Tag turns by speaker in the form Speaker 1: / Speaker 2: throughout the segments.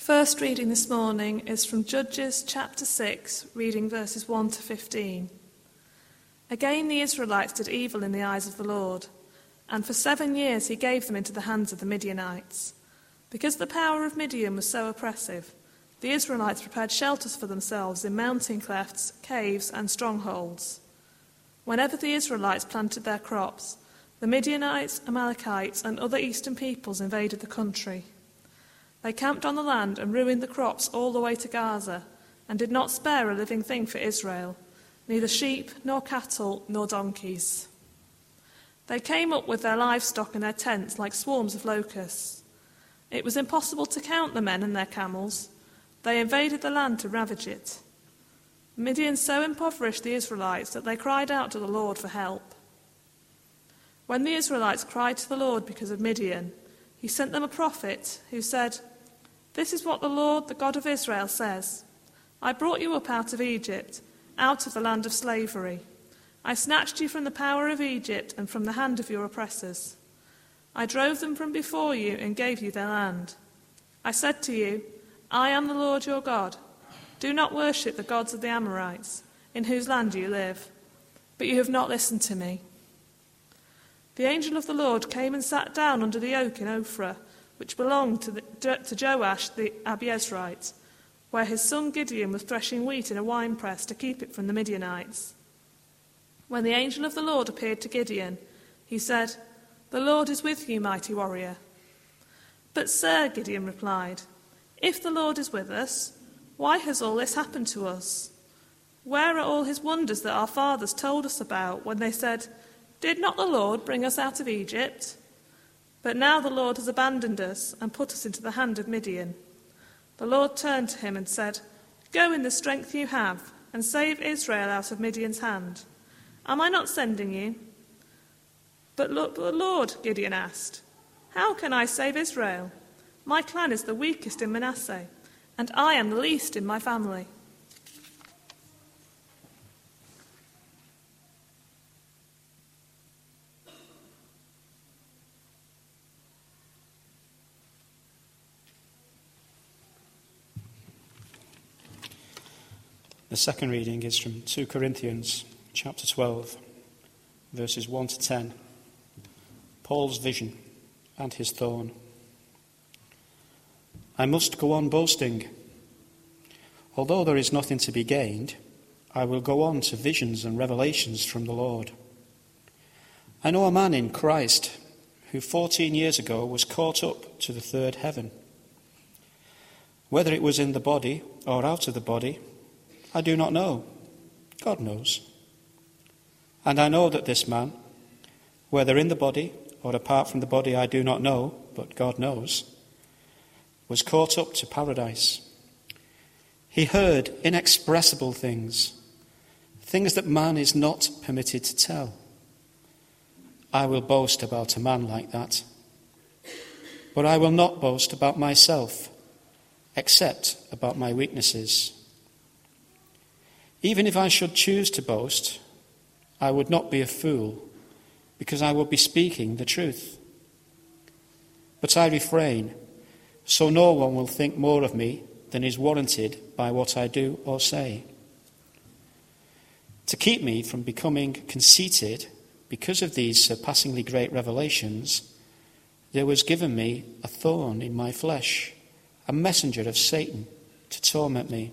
Speaker 1: First reading this morning is from Judges chapter 6, reading verses 1 to 15. Again, the Israelites did evil in the eyes of the Lord, and for seven years he gave them into the hands of the Midianites. Because the power of Midian was so oppressive, the Israelites prepared shelters for themselves in mountain clefts, caves, and strongholds. Whenever the Israelites planted their crops, the Midianites, Amalekites, and other eastern peoples invaded the country. They camped on the land and ruined the crops all the way to Gaza, and did not spare a living thing for Israel, neither sheep, nor cattle, nor donkeys. They came up with their livestock and their tents like swarms of locusts. It was impossible to count the men and their camels. They invaded the land to ravage it. Midian so impoverished the Israelites that they cried out to the Lord for help. When the Israelites cried to the Lord because of Midian, he sent them a prophet who said, This is what the Lord, the God of Israel, says I brought you up out of Egypt, out of the land of slavery. I snatched you from the power of Egypt and from the hand of your oppressors. I drove them from before you and gave you their land. I said to you, I am the Lord your God. Do not worship the gods of the Amorites, in whose land you live. But you have not listened to me. The angel of the Lord came and sat down under the oak in Ophrah, which belonged to, the, to Joash the Abiezrite, where his son Gideon was threshing wheat in a winepress to keep it from the Midianites. When the angel of the Lord appeared to Gideon, he said, The Lord is with you, mighty warrior. But, sir, Gideon replied, If the Lord is with us, why has all this happened to us? Where are all his wonders that our fathers told us about when they said, Did not the Lord bring us out of Egypt? But now the Lord has abandoned us and put us into the hand of Midian. The Lord turned to him and said, Go in the strength you have and save Israel out of Midian's hand. Am I not sending you? But the Lord, Gideon asked, How can I save Israel? My clan is the weakest in Manasseh and I am the least in my family.
Speaker 2: Second reading is from 2 Corinthians chapter 12, verses 1 to 10. Paul's vision and his thorn. I must go on boasting. Although there is nothing to be gained, I will go on to visions and revelations from the Lord. I know a man in Christ who 14 years ago was caught up to the third heaven. Whether it was in the body or out of the body, I do not know. God knows. And I know that this man, whether in the body or apart from the body, I do not know, but God knows was caught up to paradise. He heard inexpressible things, things that man is not permitted to tell. I will boast about a man like that. But I will not boast about myself, except about my weaknesses. Even if I should choose to boast, I would not be a fool, because I would be speaking the truth. But I refrain so no one will think more of me than is warranted by what I do or say. To keep me from becoming conceited because of these surpassingly great revelations, there was given me a thorn in my flesh, a messenger of Satan to torment me.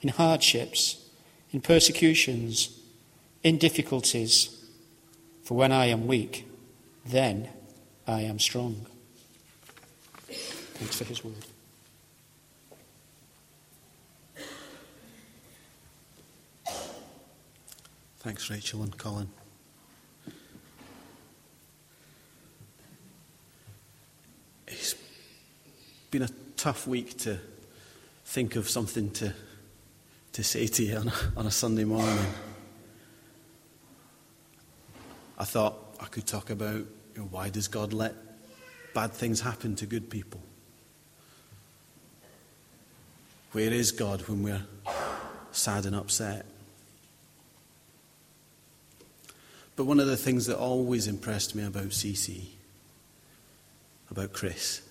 Speaker 2: in hardships, in persecutions, in difficulties. For when I am weak, then I am strong. Thanks for his word.
Speaker 3: Thanks, Rachel and Colin. It's been a tough week to think of something to, to say to you on a, on a Sunday morning. I thought I could talk about you know, why does God let bad things happen to good people? Where is God when we're sad and upset? But one of the things that always impressed me about CC, about Chris,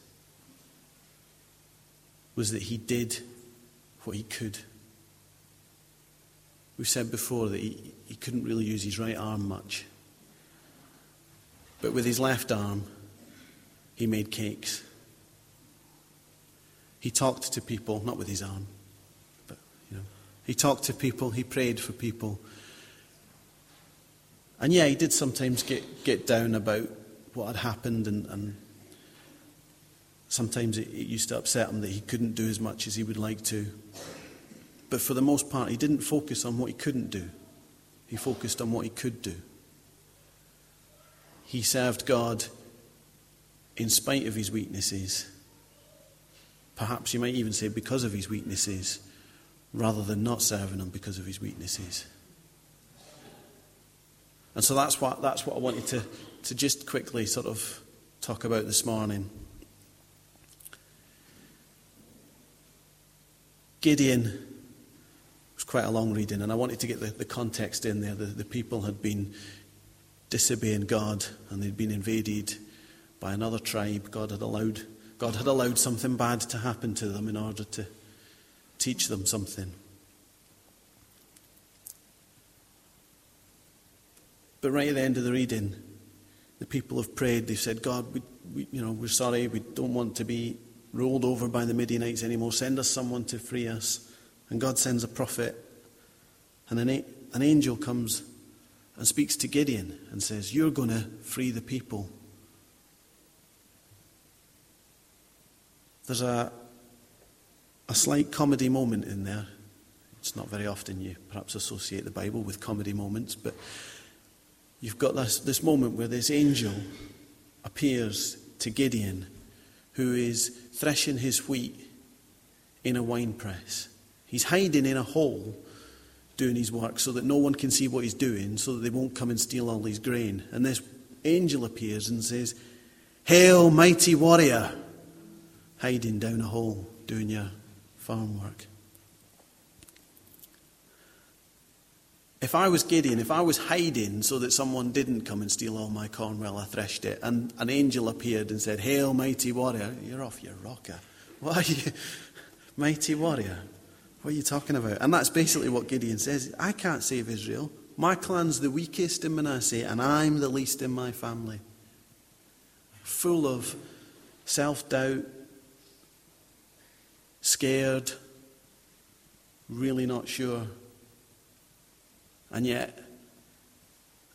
Speaker 3: was that he did what he could. We've said before that he, he couldn't really use his right arm much. But with his left arm, he made cakes. He talked to people, not with his arm, but, you know, he talked to people, he prayed for people. And yeah, he did sometimes get, get down about what had happened and, and Sometimes it, it used to upset him that he couldn't do as much as he would like to. But for the most part, he didn't focus on what he couldn't do, he focused on what he could do. He served God in spite of his weaknesses. Perhaps you might even say because of his weaknesses, rather than not serving him because of his weaknesses. And so that's what, that's what I wanted to, to just quickly sort of talk about this morning. Gideon quite a long reading, and I wanted to get the, the context in there. The, the people had been disobeying God, and they'd been invaded by another tribe. God had allowed God had allowed something bad to happen to them in order to teach them something. But right at the end of the reading, the people have prayed. They've said, God, we, we, you know, we're sorry. We don't want to be ruled over by the Midianites anymore. Send us someone to free us. And God sends a prophet. And an, an angel comes and speaks to Gideon and says, You're going to free the people. There's a, a slight comedy moment in there. It's not very often you perhaps associate the Bible with comedy moments, but you've got this, this moment where this angel appears to Gideon who is threshing his wheat in a wine press. He's hiding in a hole doing his work so that no one can see what he's doing, so that they won't come and steal all his grain. And this angel appears and says, Hail, mighty warrior, hiding down a hole doing your farm work. If I was Gideon, if I was hiding so that someone didn't come and steal all my corn while I threshed it, and an angel appeared and said, Hail, mighty warrior, you're off your rocker. What are you, mighty warrior? What are you talking about? And that's basically what Gideon says. I can't save Israel. My clan's the weakest in Manasseh, and I'm the least in my family. Full of self doubt, scared, really not sure. And yet,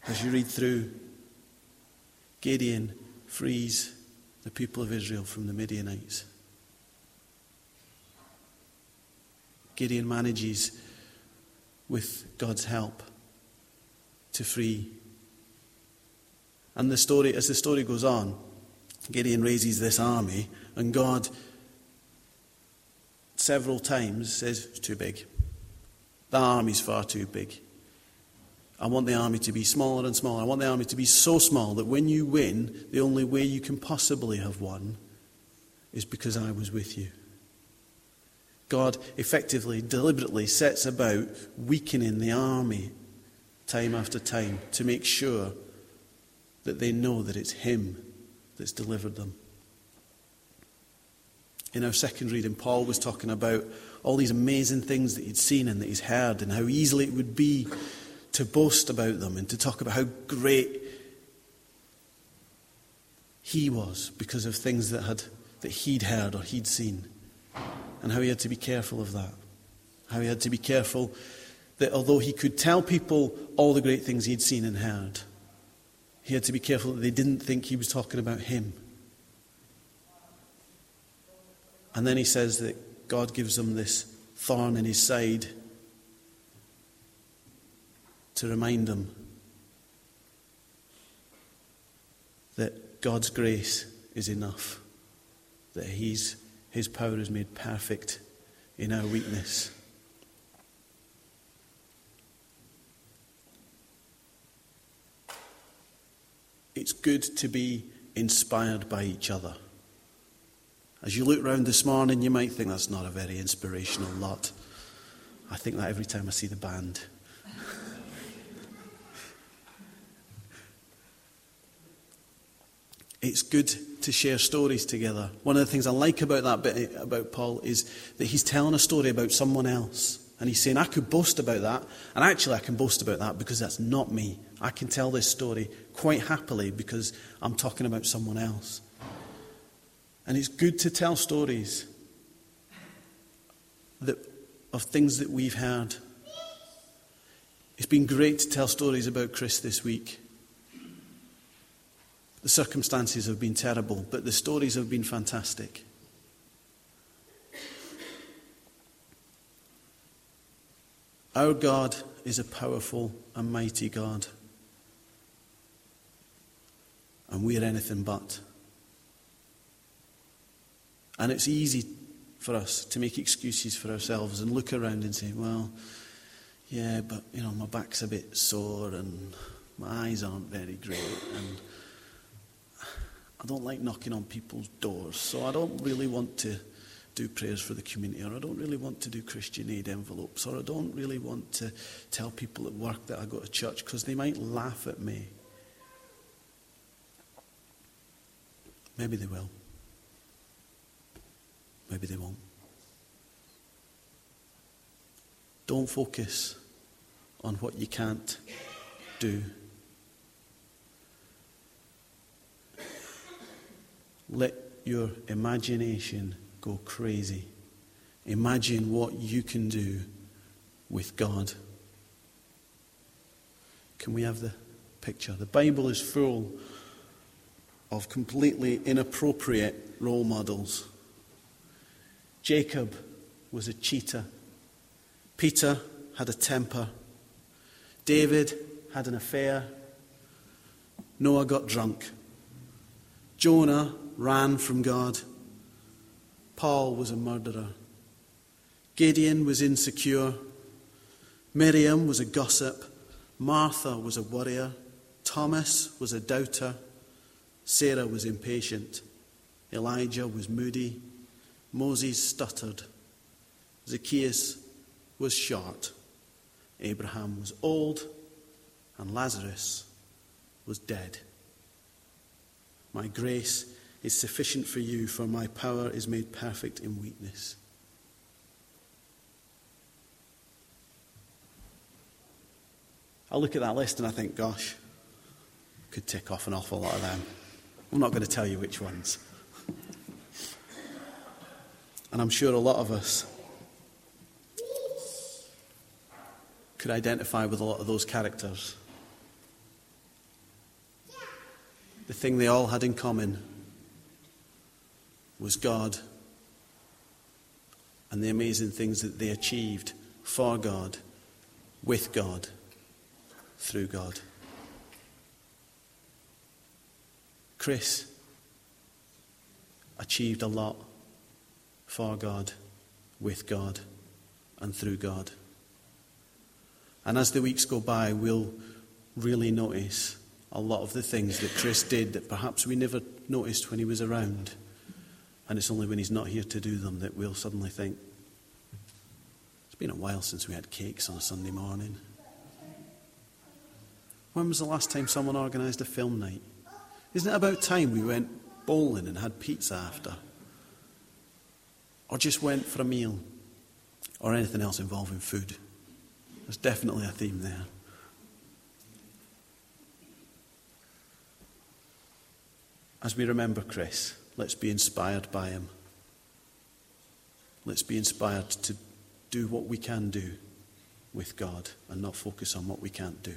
Speaker 3: as you read through, Gideon frees the people of Israel from the Midianites. Gideon manages, with God's help, to free. And the story, as the story goes on, Gideon raises this army, and God several times says, It's too big. The army's far too big. I want the army to be smaller and smaller. I want the army to be so small that when you win, the only way you can possibly have won is because I was with you. God effectively, deliberately sets about weakening the army time after time to make sure that they know that it's Him that's delivered them. In our second reading, Paul was talking about all these amazing things that he'd seen and that he's heard, and how easily it would be to boast about them and to talk about how great he was because of things that, had, that he'd heard or he'd seen, and how he had to be careful of that. How he had to be careful that although he could tell people all the great things he'd seen and heard, he had to be careful that they didn't think he was talking about him. And then he says that God gives them this thorn in his side to remind them that God's grace is enough, that He's His power is made perfect in our weakness. It's good to be inspired by each other. As you look round this morning, you might think that's not a very inspirational lot. I think that every time I see the band. It's good to share stories together. One of the things I like about that bit about Paul is that he's telling a story about someone else. And he's saying, I could boast about that. And actually, I can boast about that because that's not me. I can tell this story quite happily because I'm talking about someone else. And it's good to tell stories that, of things that we've heard. It's been great to tell stories about Chris this week. The circumstances have been terrible, but the stories have been fantastic. Our God is a powerful and mighty God. And we're anything but. And it's easy for us to make excuses for ourselves and look around and say, well, yeah, but, you know, my back's a bit sore and my eyes aren't very great and I don't like knocking on people's doors, so I don't really want to do prayers for the community, or I don't really want to do Christian aid envelopes, or I don't really want to tell people at work that I go to church because they might laugh at me. Maybe they will. Maybe they won't. Don't focus on what you can't do. Let your imagination go crazy. Imagine what you can do with God. Can we have the picture? The Bible is full of completely inappropriate role models. Jacob was a cheater. Peter had a temper. David had an affair. Noah got drunk. Jonah ran from God. Paul was a murderer. Gideon was insecure. Miriam was a gossip. Martha was a worrier. Thomas was a doubter. Sarah was impatient. Elijah was moody. Moses stuttered. Zacchaeus was short. Abraham was old. And Lazarus was dead. My grace is sufficient for you, for my power is made perfect in weakness. I look at that list and I think, gosh, could tick off an awful lot of them. I'm not going to tell you which ones. And I'm sure a lot of us could identify with a lot of those characters. The thing they all had in common was God and the amazing things that they achieved for God, with God, through God. Chris achieved a lot for God, with God, and through God. And as the weeks go by, we'll really notice a lot of the things that Chris did that perhaps we never noticed when he was around. And it's only when he's not here to do them that we'll suddenly think, it's been a while since we had cakes on a Sunday morning. When was the last time someone organised a film night? Isn't it about time we went bowling and had pizza after? Or just went for a meal? Or anything else involving food? There's definitely a theme there. As we remember Chris, Let's be inspired by him. Let's be inspired to do what we can do with God and not focus on what we can't do.